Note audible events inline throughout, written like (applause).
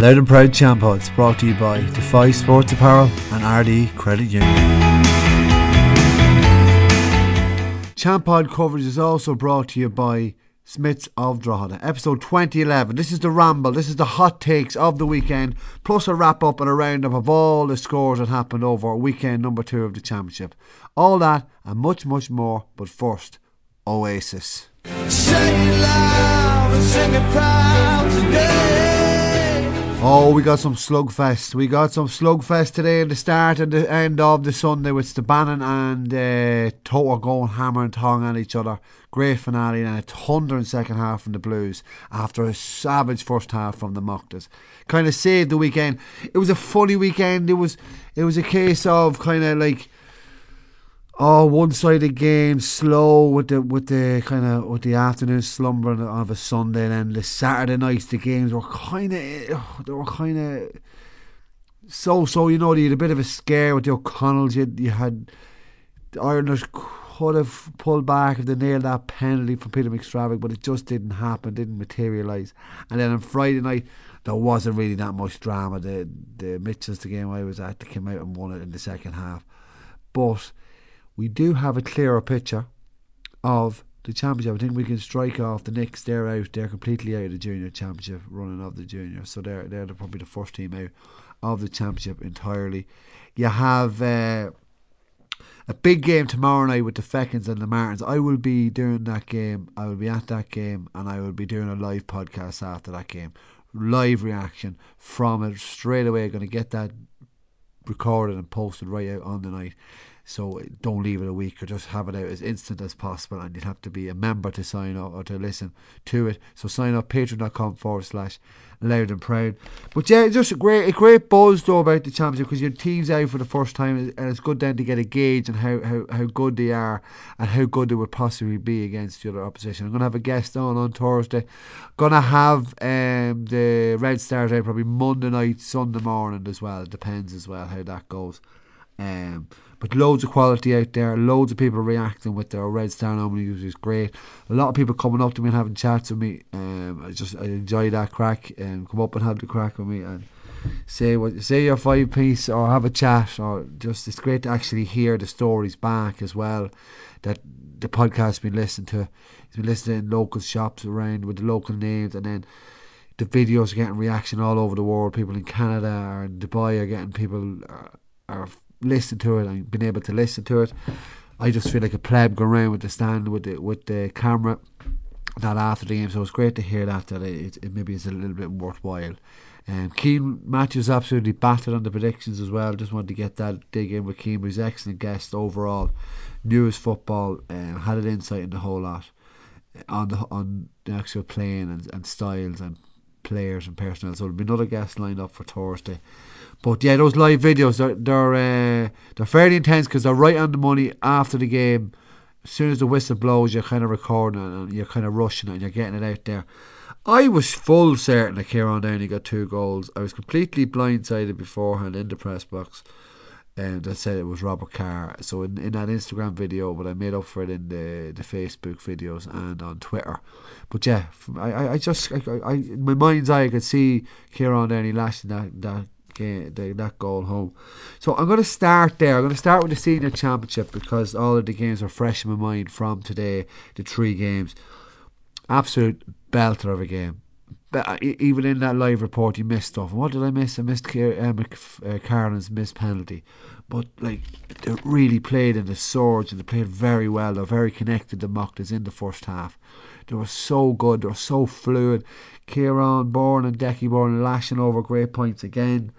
Louth and Proud Champods brought to you by Defy Sports Apparel and Ardee Credit Union. Champod coverage is also brought to you by Smiths of Drogheda, episode 2011. This is the ramble, this is the hot takes of the weekend, plus a wrap up and a roundup of all the scores that happened over weekend number two of the championship. All that and much, much more, but first, Oasis. Oh, we got some slugfest. We got some slugfest today in the start and the end of the Sunday with Stabannon and uh, Toto going hammer and tong at each other. Great finale and a thunder in second half from the Blues after a savage first half from the Mochtas. Kind of saved the weekend. It was a funny weekend. It was it was a case of kind of like oh, one sided game, slow with the with the kind of with the afternoon slumber of a Sunday, and then the Saturday nights the games were kind of (sighs) they were kind of so so. You know, you had a bit of a scare with the O'Connells. You, you had the Irelanders could have pulled back if they nailed that penalty from Peter McStravick, but it just didn't happen, didn't materialise. And then on Friday night. There wasn't really that much drama. The the Mitchels, the game I was at, they came out and won it in the second half. But we do have a clearer picture of the championship. I think we can strike off the Knicks. They're out. They're completely out of the junior championship running of the junior. So they're they're probably the first team out of the championship entirely. You have. Uh, a big game tomorrow night with the Fechins and the Martins. I will be doing that game. I will be at that game, and I will be doing a live podcast after that game. Live reaction from it straight away. Going to get that recorded and posted right out on the night. So don't leave it a week or just have it out as instant as possible. And you'd have to be a member to sign up or to listen to it. So sign up patreon.com forward slash loud and proud. But yeah, just a great, a great buzz though about the championship because your team's out for the first time, and it's good then to get a gauge on how, how, how good they are and how good they would possibly be against the other opposition. I'm going to have a guest on on Thursday. To have um, the Red Stars out probably Monday night, Sunday morning as well. It depends as well how that goes. Um, but loads of quality out there, loads of people reacting with their Red Star nominee, which is great. A lot of people coming up to me and having chats with me. Um, I just I enjoy that crack and um, come up and have the crack with me and say what say your five piece or have a chat or just it's great to actually hear the stories back as well that the podcast has been listened to. It's been listened in local shops around with the local names and then the videos are getting reaction all over the world. People in Canada or in Dubai are getting people are, are listen to it and been able to listen to it. I just feel like a pleb going around with the stand with the with the camera that after the game. So it's great to hear that that it, it maybe is a little bit worthwhile. Um, Keane Matthews absolutely battered on the predictions as well. Just wanted to get that dig in with Keane. Excellent guest overall. Knew his football, um, had an insight in the whole lot on the on the actual playing and, and styles and players and personnel. So there'll be another guest lined up for Thursday. But yeah, those live videos they're they're uh, they're fairly intense because they're right on the money after the game. As soon as the whistle blows, you're kind of recording and you're kind of rushing it and you're getting it out there. I was full certain that Kieran Downey got two goals. I was completely blindsided beforehand in the press box. And um, that said it was Robert Carr. So in, in that Instagram video, but I made up for it in the the Facebook videos and on Twitter. But yeah, I, I just I, I in my mind's eye I could see Kieran Downey lashing that that game, that goal home. So I'm going to start there. I'm going to start with the senior championship because all of the games are fresh in my mind from today. The three games, absolute belter of a game. But even in that live report, you missed stuff. What did I miss? I missed uh, Carlin's missed penalty. But like they really played in the swords and they played very well. They're very connected. The Mochtas in the first half. They were so good. They were so fluid. Kieran Byrne and Decky Byrne lashing over great points again.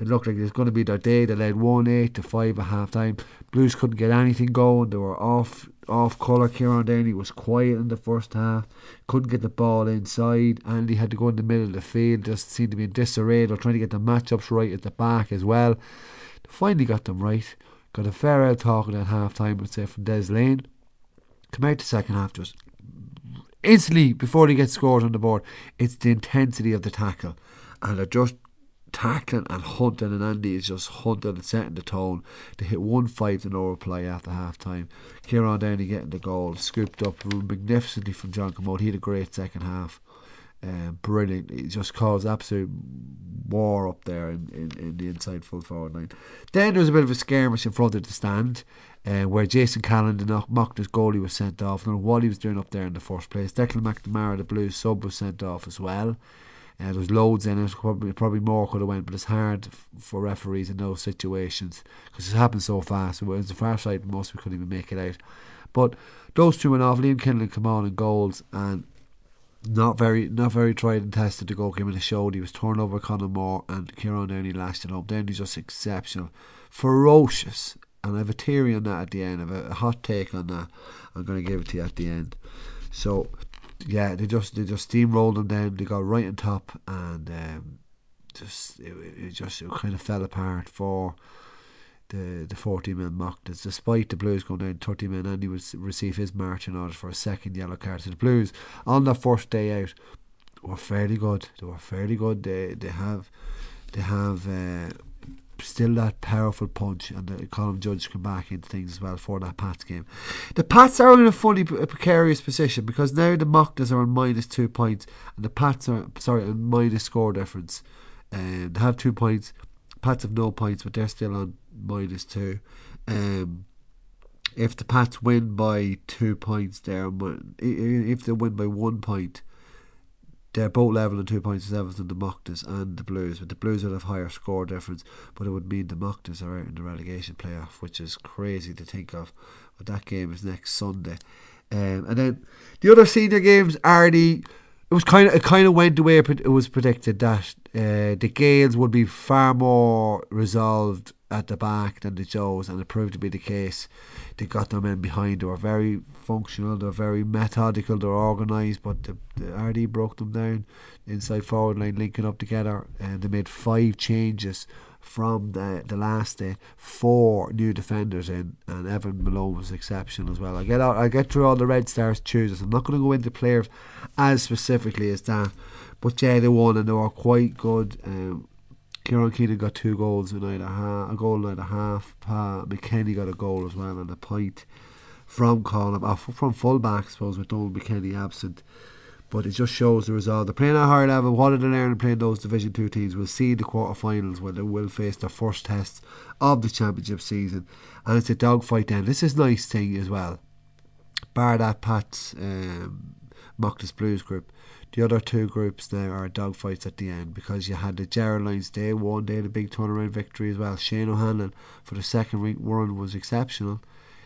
It looked like it was going to be their day. They led 1 8 to 5 at half time. Blues couldn't get anything going. They were off off colour. Kieran Downey was quiet in the first half. Couldn't get the ball inside. Andy had to go in the middle of the field. Just seemed to be in disarray. They're trying to get the matchups right at the back as well. They finally got them right. Got a fair talking at half time, I'd say, from Des Lane. Come out the second half just instantly before they get scored on the board. It's the intensity of the tackle. And they're just tackling and hunting, and Andy is just hunting and setting the tone to hit one five to no reply after half time. Kieran Downey getting the goal, scooped up magnificently from John Commode. He had a great second half. uh, brilliant. He just caused absolute war up there in, in, in the inside full forward line. Then there was a bit of a skirmish in front of the stand uh, where Jason Callan, the Mockness goalie, was sent off. I don't know what he was doing up there in the first place. Declan McNamara, the Blues sub, was sent off as well. Uh, there was loads in it. Probably, probably more could have went, but it's hard f- for referees in those situations because it happened so fast. It was the far side, most we couldn't even make it out. But those two went off. Liam Kinlan come on in goals, and not very not very tried and tested to go give it a show. He was turned over Conor Moore and Kieran Downey lashed it up. Downey's just exceptional, ferocious, and I have a theory on that at the end. I have a, a hot take on that. I'm going to give it to you at the end. So yeah, they just they just steamrolled them down. They got right on top, and um, just it, it just it kind of fell apart for the the 40 men mocked us. Despite the Blues going down 30 men, and he would receive his marching orders for a second yellow card. So the Blues on their first day out were fairly good. They were fairly good. They they have they have. Uh, still that powerful punch, and the Colin Judge come back into things as well for that Pats game. The Pats are in a funny, a precarious position because now the Mochtas are on minus two points, and the Pats are sorry on minus score difference. And um, they have two points. Pats have no points, but they're still on minus two. Um, if the Pats win by two points, there, if they win by one point, they're both level in two points the Mochtas and the Blues. But the Blues would have higher score difference, but it would mean the Mochtas are out in the relegation playoff, which is crazy to think of. But that game is next Sunday. Um, and then the other senior games are the. It was kind of it kind of went the way it was predicted that uh, the Gaels would be far more resolved at the back than the Joes, and it proved to be the case. They got their men behind. They were very functional. They're very methodical. They're organised, but the, the Ardee broke them down inside forward line, linking up together, and they made five changes from the the last day. Four new defenders in, and Evan Malone was exceptional as well. I get out. I get through all the Red Stars choosers. I'm not going to go into players as specifically as that, but yeah, they won and they were quite good. Um, Kieran Keenan got two goals in either half, a goal in a half. Pa McKenny got a goal as well and a point from Colin, uh, from fullback, I suppose, with Donald McKenny absent. But it just shows the result. They're playing at a higher level. What are they learning playing those Division 2 teams? We'll see the quarterfinals where they will face their first test of the championship season. And it's a dogfight then. This is a nice thing as well. Bar that Pat's um, Mockness Blues group the other two groups now are dogfights at the end because you had the Geraldines day one, day the big turnaround victory as well. Shane O'Hanlon for the second run was exceptional.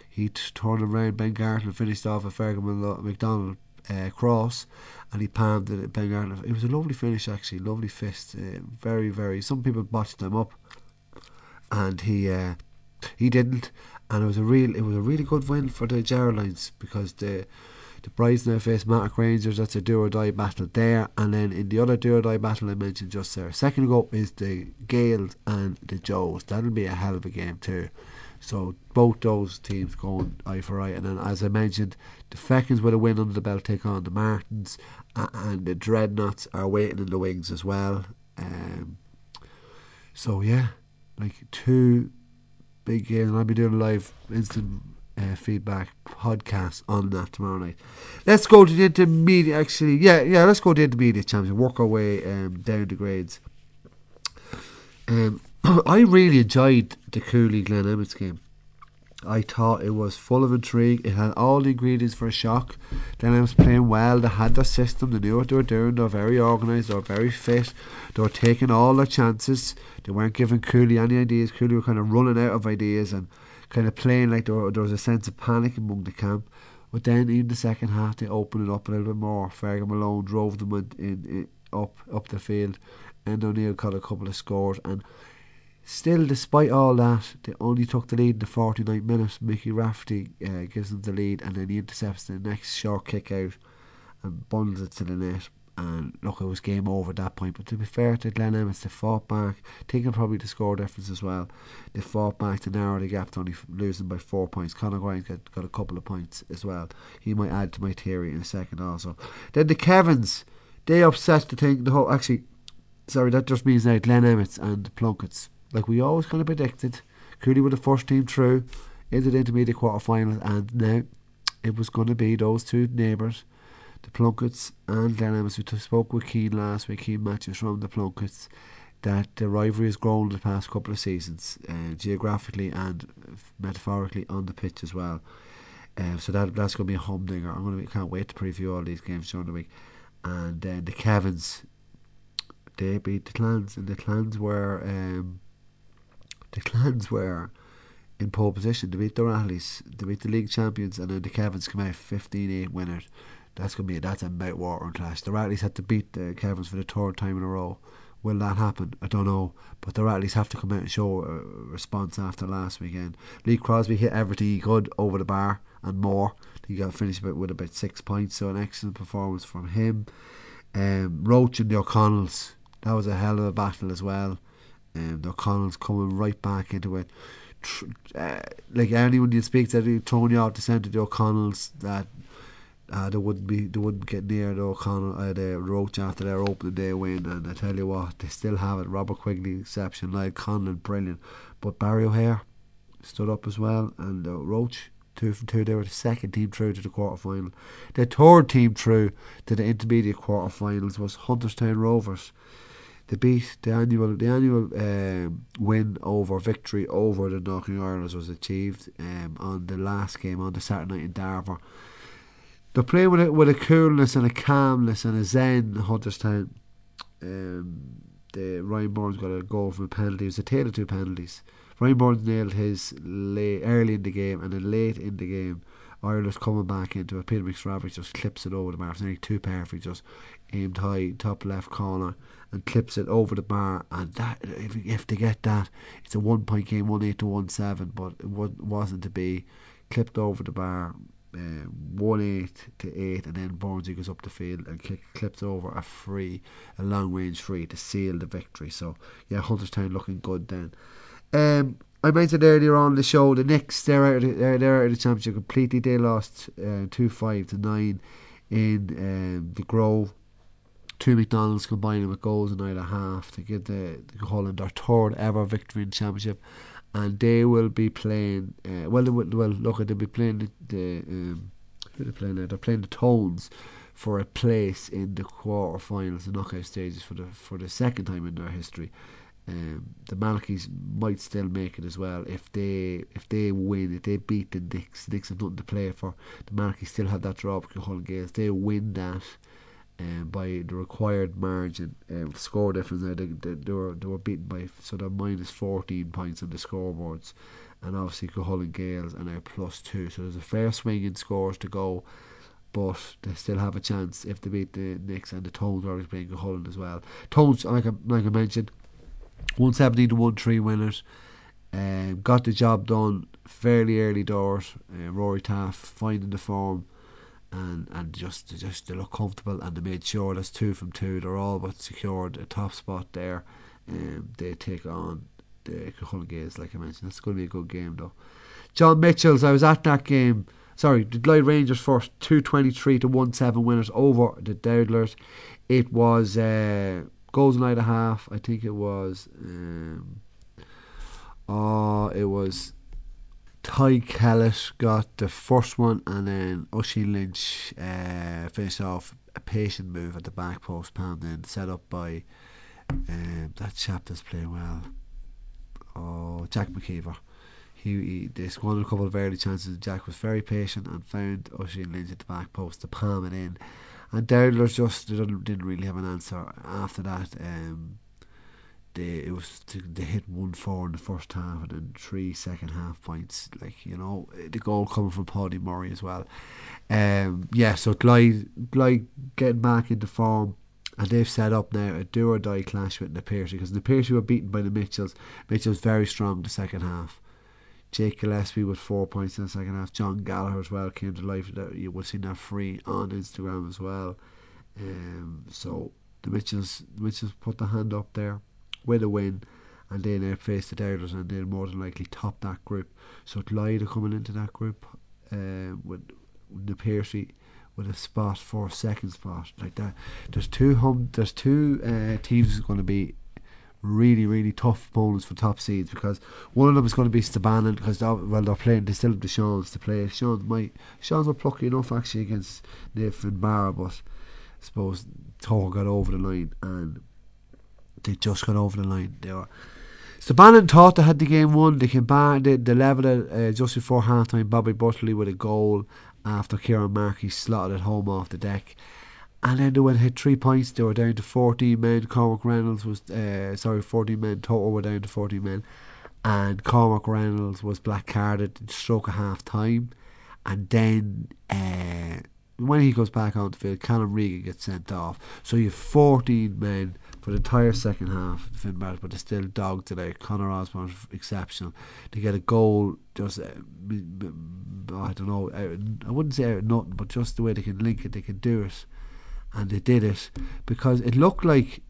He turned around Ben Gartley and finished off a Fergus McDonald uh, cross and he palmed it Ben Gartley. It was a lovely finish actually, lovely fist. Uh, very, very. Some people botched them up and he uh, he didn't. And it was a real, it was a really good win for the Geraldines because the the Brides now face Mattock Rangers. That's a do or die battle there. And then in the other do or die battle I mentioned just there, second up is the Gaels and the Joes. That'll be a hell of a game too. So both those teams going eye for eye. And then as I mentioned, the Fechins with a win under the belt take on the Martins, and the Dreadnots are waiting in the wings as well. Um, so yeah, like two big games. I'll be doing a live instant uh, feedback podcast on that tomorrow night. Let's go to the intermediate. Actually, yeah, yeah. Let's go to the intermediate championship. Work our way um, down the grades. Um, (coughs) I really enjoyed the Cooley Glen Emmets game. I thought it was full of intrigue. It had all the ingredients for a shock. Then I was playing well. They had their system. They knew what they were doing. They were very organised. They were very fit. They were taking all their chances. They weren't giving Cooley any ideas. Cooley were kind of running out of ideas and kind of playing like there, there was a sense of panic among the camp. But then in the second half, they opened it up a little bit more. Fergus Malone drove them in, in, in, up up the field, and O'Neill caught a couple of scores. And still, despite all that, they only took the lead in the 49 minutes. Mickey Rafferty uh, gives them the lead, and then he intercepts the next short kick out and bundles it to the net and look, it was game over at that point. But to be fair to Glen Emmets, they fought back, taking probably the score difference as well. They fought back to narrow the gap to only losing by four points. Conor Grimes got, got a couple of points as well. He might add to my theory in a second also. Then the Kevins, they upset the thing. The whole actually, sorry, that just means now Glen Emmets and Plunketts, like we always kind of predicted. Cooley with the first team through into the intermediate quarter final, and now it was going to be those two neighbours the Plunkets and Glen We spoke with Keane last week, Keane Matthews from the Plunkets, that the rivalry has grown in the past couple of seasons, uh, geographically and metaphorically on the pitch as well. Um, so that that's going to be a humdinger. I'm going to be, can't wait to preview all these games during the week. And then the Kevins, they beat the Clans, and the Clans were um, the Clans were in pole position. They beat the Rallies, they beat the league champions, and then the Kevins come out 15-8 winners. That's to be that's a mouth-watering clash. The Rallies had to beat the Kevins for the third time in a row. Will that happen? I don't know. But the Rattleys have to come out and show a response after last weekend. Lee Crosby hit everything he could over the bar and more. He got finished with about six points, so an excellent performance from him. Um, Roche and the O'Connells, that was a hell of a battle as well. Um, the O'Connells coming right back into it. Uh, like anyone you speak to, throwing you out the centre, the O'Connells that uh, they wouldn't be they wouldn't get near the O'Connell uh, the Roche after their opening day win and I tell you what they still have it. Robert Quigley exception like Conlon brilliant. But Barry O'Hare stood up as well and uh, Roche two from two they were the second team through to the quarter final the third team through to the intermediate quarter finals was Hunterstown Rovers. They beat the annual the annual um, win over victory over the Knocking Irelands was achieved um, on the last game on the Saturday night in Darver they're playing with a, with a coolness and a calmness and a zen Hunterstown. Um, the Ryan Burns got a goal from a penalty. It was a tale of two penalties. Ryan Burns nailed his late, early in the game, and then late in the game, Ireland's coming back into it. Peter McStravick just clips it over the bar. It's nearly too perfect, just aimed high, top left corner, and clips it over the bar. And that, if, if they get that, it's a one point game, one eight to one seven, but it wasn't to be. Clipped over the bar, uh, one eight to eight, and then Barnesy goes up the field and clips over a free, a long range free to seal the victory. So yeah, Hunterstown looking good then. Um, I mentioned earlier on the show the Knicks they're out of the, they're, out of the championship completely. They lost uh, two five to nine in um, the Grove. Two McDonald's combining with goals in either half to give the, the Holland their third ever victory in the championship and they will be playing. Uh, well, they will, well, look, they'll be playing the, the um, who they playing now? They're playing the Tones for a place in the quarter-finals, the knockout stages for the for the second time in their history. Um, the Malachis might still make it as well if they if they win if they beat the Knicks. The Knicks have nothing to play for. The Malachis still have that draw with Hull Gales. They win that um, by the required margin. Um, score difference, they, they, they, were, they were beaten by so they're minus 14 points on the scoreboards. And obviously, Cuchulainn Gaels are now plus two. So there's a fair swing in scores to go. But they still have a chance if they beat the Knicks and the Tones are playing Cuchulainn as well. Tones, like I, like I mentioned, 117 to 1 3 winners. Um, got the job done fairly early doors. Uh, Rory Taff finding the form and and just just they look comfortable and they made sure that's two from two. They're all but secured a top spot there. Um, they take on the Cuchulainn Gaels, like I mentioned. That's going to be a good game though. John Mitchels. I was at that game. Sorry, the Glyde Rangers first, two twenty three to one seven winners over the Dowdlers. It was uh, goals night a half. I think it was. Um, oh, it was Ty Kellett got the first one, and then Oisin Lynch uh, finished off a patient move at the back post, pounding, set up by um, that chap that's playing well. Oh, Jack McKeever. He, he they squandered a couple of early chances. Jack was very patient and found Oisin Lynch at the back post to palm it in. And Dowdlers just didn't, didn't really have an answer after that. Um, they it was they hit one four in the first half and then three second half points. Like you know, the goal coming from Paddy Murray as well. Um, yeah, so Glyde Glyde getting back into form. And they've set up now a do or die clash with the Piercy because the Piercy were beaten by the Mitchels. Mitchels very strong the second half. Jake Gillespie with four points in the second half. John Gallagher as well came to life. You will see that free on Instagram as well. Um, so the Mitchels, Mitchels put the hand up there with a win and then uh, face the Dowdlers and they'll more than likely top that group. So Glyde are coming into that group uh, with, the Piercy with a spot for a second spot like that. There's two home. There's two uh, teams going to be really, really tough opponents for top seeds because one of them is going to be Stabannon because they're, well they're playing they still have the Seans to play. Sean might Sean's were plucky enough actually against Nathan Barra, but I suppose Tor got over the line and they just got over the line. They were Stabannon thought they had the game won. They came back, they, they levelled it uh, just before half time. Bobby Butley with a goal after Kieran Markey slotted it home off the deck. And then they went hit three points. They were down to 14 men. Cormac Reynolds was, uh, sorry, 14 men. Total were down to 14 men. And Cormac Reynolds was black carded, stroke a half time. And then uh, when he goes back on the field, Callum Regan gets sent off. So you have 14 men for the entire second half, Finn Barrett, but they still dogged today. Connor Osborne exceptional to get a goal. Just uh, I don't know. I wouldn't say out nothing, but just the way they can link it, they can do it and they did it because it looked like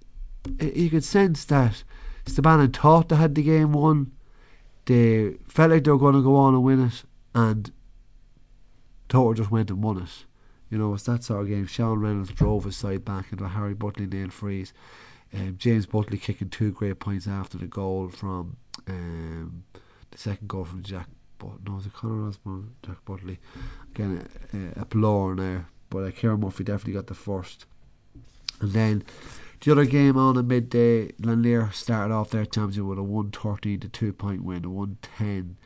you could sense that Stabannon thought they had the game won. They felt like they were going to go on and win it, and Total just went and won it. You know, it's that sort of game. Sean Reynolds drove his side back into a Harry Butley nailed freeze. Um, James Butley kicking two great points after the goal from um, the second goal from Jack. But no, was it Conor Osborne? Jack Butley again a, a, a blower now but uh, Kieran Murphy definitely got the first. And then the other game on the midday, Dunleer started off their championship with a 113 to 2 point win, a 110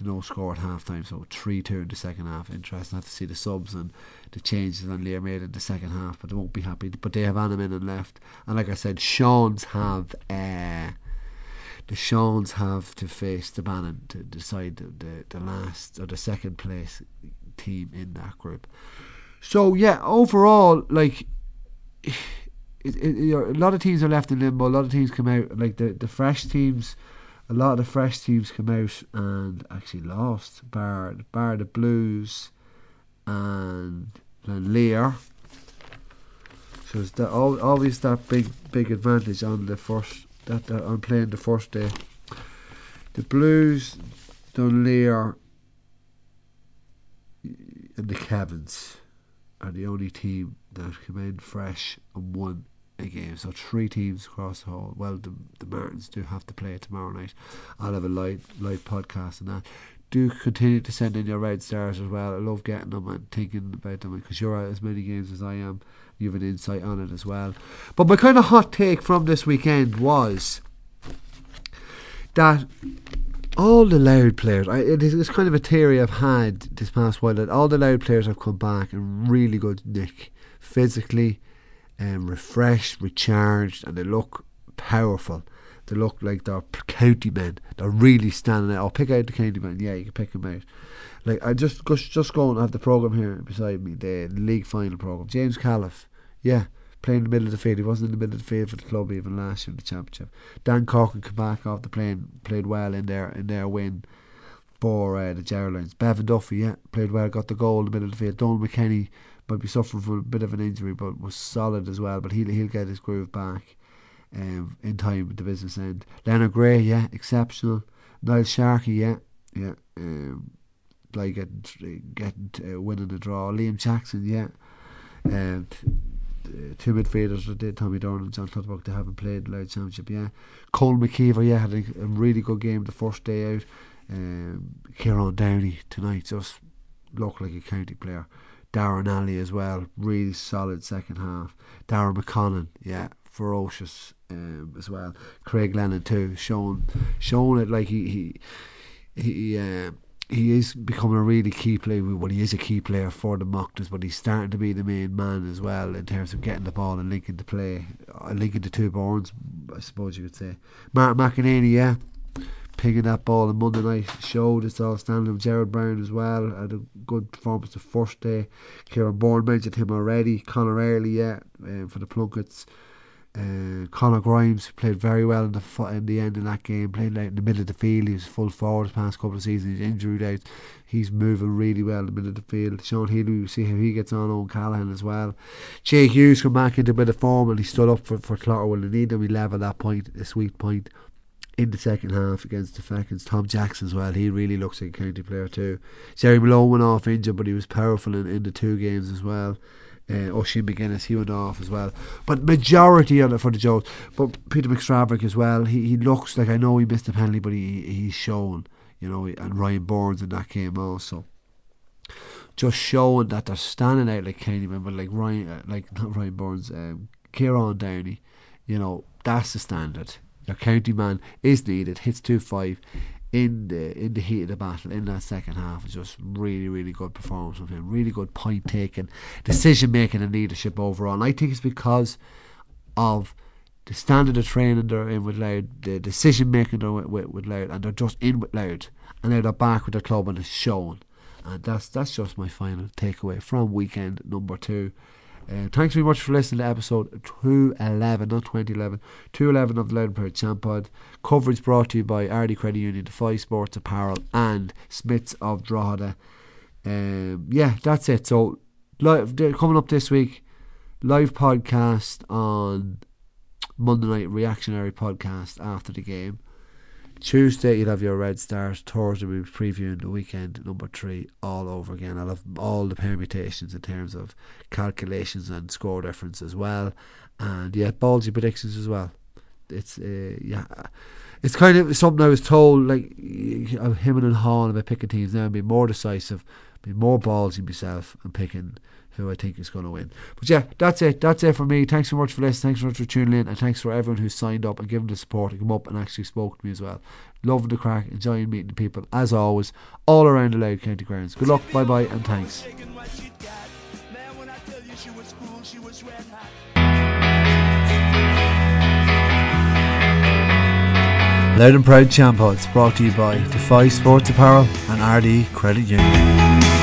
to no score at half time, so 3 2 in the second half. Interesting. I have to see the subs and the changes Dunleer made in the second half, but they won't be happy. But they have Anna and left. And like I said, Sean's have. Uh, the Seans have to face the Bannon to decide the, the, the last or the second place team in that group. So yeah, overall, like (sighs) it, it, it, a lot of teams are left in limbo. A lot of teams come out like the the fresh teams. A lot of the fresh teams come out and actually lost. Bar bar the Blues and Lear. So it's that always that big big advantage on the first that, that on playing the first day. The Blues, Dunleer, and the Kevins are the only team that came in fresh and won a game. So three teams across the whole. Well, the, the Martins do have to play tomorrow night. I'll have a live live podcast and that. Do continue to send in your red stars as well. I love getting them and thinking about them because you're at as many games as I am. You have an insight on it as well. But my kind of hot take from this weekend was that all the Louth players, I, it is, it's kind of a theory I've had this past while that all the Louth players have come back in really good nick, physically, um, refreshed, recharged, and they look powerful. They look like they're county men. They're really standing out. I'll pick out the county men. Yeah, you can pick them out. Like I just just go and have the program here beside me, the league final program. James Califf, yeah, playing in the middle of the field. He wasn't in the middle of the field for the club even last year in the championship. Dan Corkin came back off the plane, played well in their in their win for uh, the Geraldines. Bevan Duffy, yeah, played well, got the goal in the middle of the field. Don McKenny might be suffering from a bit of an injury, but was solid as well. But he'll he'll get his groove back um, in time at the business end. Leonard Gray, yeah, exceptional. Niall Sharkey, yeah, yeah. Um, like getting getting uh, winning the draw. Liam Jackson, yeah. Uh, two midfielders that Tommy Durnin and John Clutterbuck they haven't played the Louth Championship yeah Cole McKeever yeah had a, a, really good game the first day out um, Kieran Downey tonight just looked like a county player Darren Alley as well really solid second half Darren McConnon yeah ferocious um, as well Craig Lennon too showing showing it like he he he uh, he is becoming a really key player. Well, he is a key player for the Mochtas, but he's starting to be the main man as well in terms of getting the ball and linking the play, uh, linking the two boards, I suppose you could say. Mark McEnany, yeah, pinging that ball on Monday night showed it's all standing. with Jared Brown as well had a good performance the first day. Kieran Byrne mentioned him already. Connor Early, yeah, um, for the Plunkets. Uh, Conor Grimes played very well in the in the end of that game. Played like in the middle of the field. He was full forward the past couple of seasons. He's injured out. He's moving really well in the middle of the field. Sean Healy, we see how he gets on. Owen Callahan as well. Jay Hughes come back into a bit of form and he stood up for for Clogher when they need him. He leveled that point, a sweet point in the second half against the Falcons. Tom Jackson as well. He really looks like a county player too. Jerry Malone went off injured, but he was powerful in, in the two games as well. uh, Oisin McGuinness, he went off as well. But majority of it for the Joes. But Peter McStravick as well. He he looks like I know he missed a penalty, but he he's shown, you know, and Ryan Burns in that game also. Just showing that they're standing out like Candyman, but like Ryan, uh, like (laughs) not Ryan Burns, um, Kieran Downey, you know, that's the standard. Your county man is needed. Hits two five in the in the heat of the battle in that second half is just really really good performance from him. Really good point taking, decision making, and leadership overall. And I think it's because of the standard of training they're in with Louth, the decision making they're with, with, with Louth, and they're just in with Louth, and now they're back with their club and it's shown. And that's that's just my final takeaway from weekend number two. Uh, thanks very much for listening to episode 211, not 2011, 211 of the Louth and Champ. Coverage brought to you by Ardee Credit Union, Defy Sports Apparel, and Smiths of Drogheda. Um, yeah, that's it. So, live, coming up this week, live podcast on Monday night, reactionary podcast after the game. Tuesday you'll have your Red Stars. Thursday we'll be previewing the weekend number three all over again. I'll have all the permutations in terms of calculations and score difference as well, and yeah, ballsy predictions as well. It's uh, yeah, it's kind of something I was told like of him and Hall about picking teams now, be more decisive, be more ballsy myself, and picking who I think is going to win. But yeah, that's it. That's it for me. Thanks so much for listening. Thanks so much for tuning in. And thanks for everyone who signed up and given the support and come up and actually spoke to me as well. Loving the crack, enjoying meeting the people, as always, all around the Louth County grounds. Good luck, bye bye, and thanks. Louth and Proud Champods brought to you by Defy Sports Apparel and Ardee Credit Union.